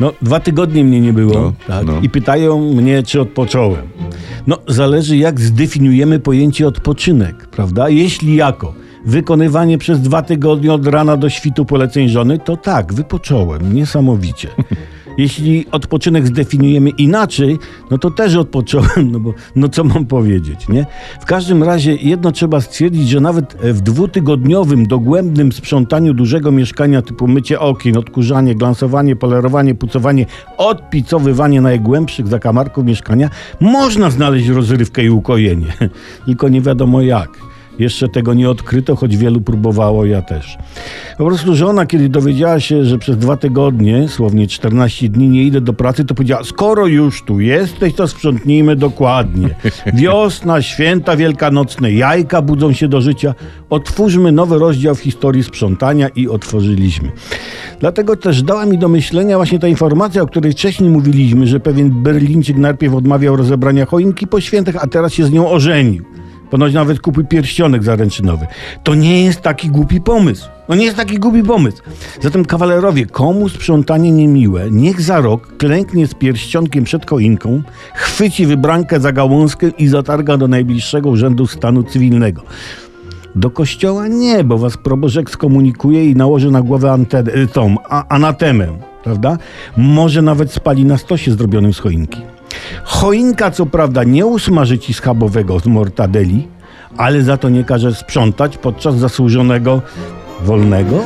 No, dwa tygodnie mnie nie było No, tak? no. i pytają mnie, czy odpocząłem. No, zależy jak zdefiniujemy pojęcie odpoczynek, prawda? Jeśli jako wykonywanie przez dwa tygodnie od rana do świtu poleceń żony, to tak, wypocząłem, niesamowicie. Jeśli odpoczynek zdefiniujemy inaczej, no to też odpocząłem, no bo no co mam powiedzieć, nie? W każdym razie jedno trzeba stwierdzić, że nawet w dwutygodniowym, dogłębnym sprzątaniu dużego mieszkania typu mycie okien, odkurzanie, glansowanie, polerowanie, pucowanie, odpicowywanie najgłębszych zakamarków mieszkania, można znaleźć rozrywkę i ukojenie. Tylko nie wiadomo jak. Jeszcze tego nie odkryto, choć wielu próbowało, ja też. Po prostu żona, kiedy dowiedziała się, że przez dwa tygodnie, słownie 14 dni, nie idę do pracy, to powiedziała: Skoro już tu jesteś, to sprzątnijmy dokładnie. Wiosna, święta wielkanocne, jajka budzą się do życia. Otwórzmy nowy rozdział w historii sprzątania i otworzyliśmy. Dlatego też dała mi do myślenia właśnie ta informacja, o której wcześniej mówiliśmy, że pewien Berlińczyk najpierw odmawiał rozebrania choinki po świętach, a teraz się z nią ożenił. Ponoć nawet kupił pierścionek zaręczynowy. To nie jest taki głupi pomysł. No nie jest taki głupi pomysł. Zatem kawalerowie, komu sprzątanie niemiłe, niech za rok klęknie z pierścionkiem przed choinką, chwyci wybrankę za gałązkę i zatarga do najbliższego urzędu stanu cywilnego. Do kościoła nie, bo was proboszek skomunikuje i nałoży na głowę antenę, y, tą, a, anatemę, prawda? Może nawet spali na stosie zrobionym z choinki. Choinka co prawda nie usmaży ci schabowego z mortadeli, ale za to nie każe sprzątać podczas zasłużonego wolnego.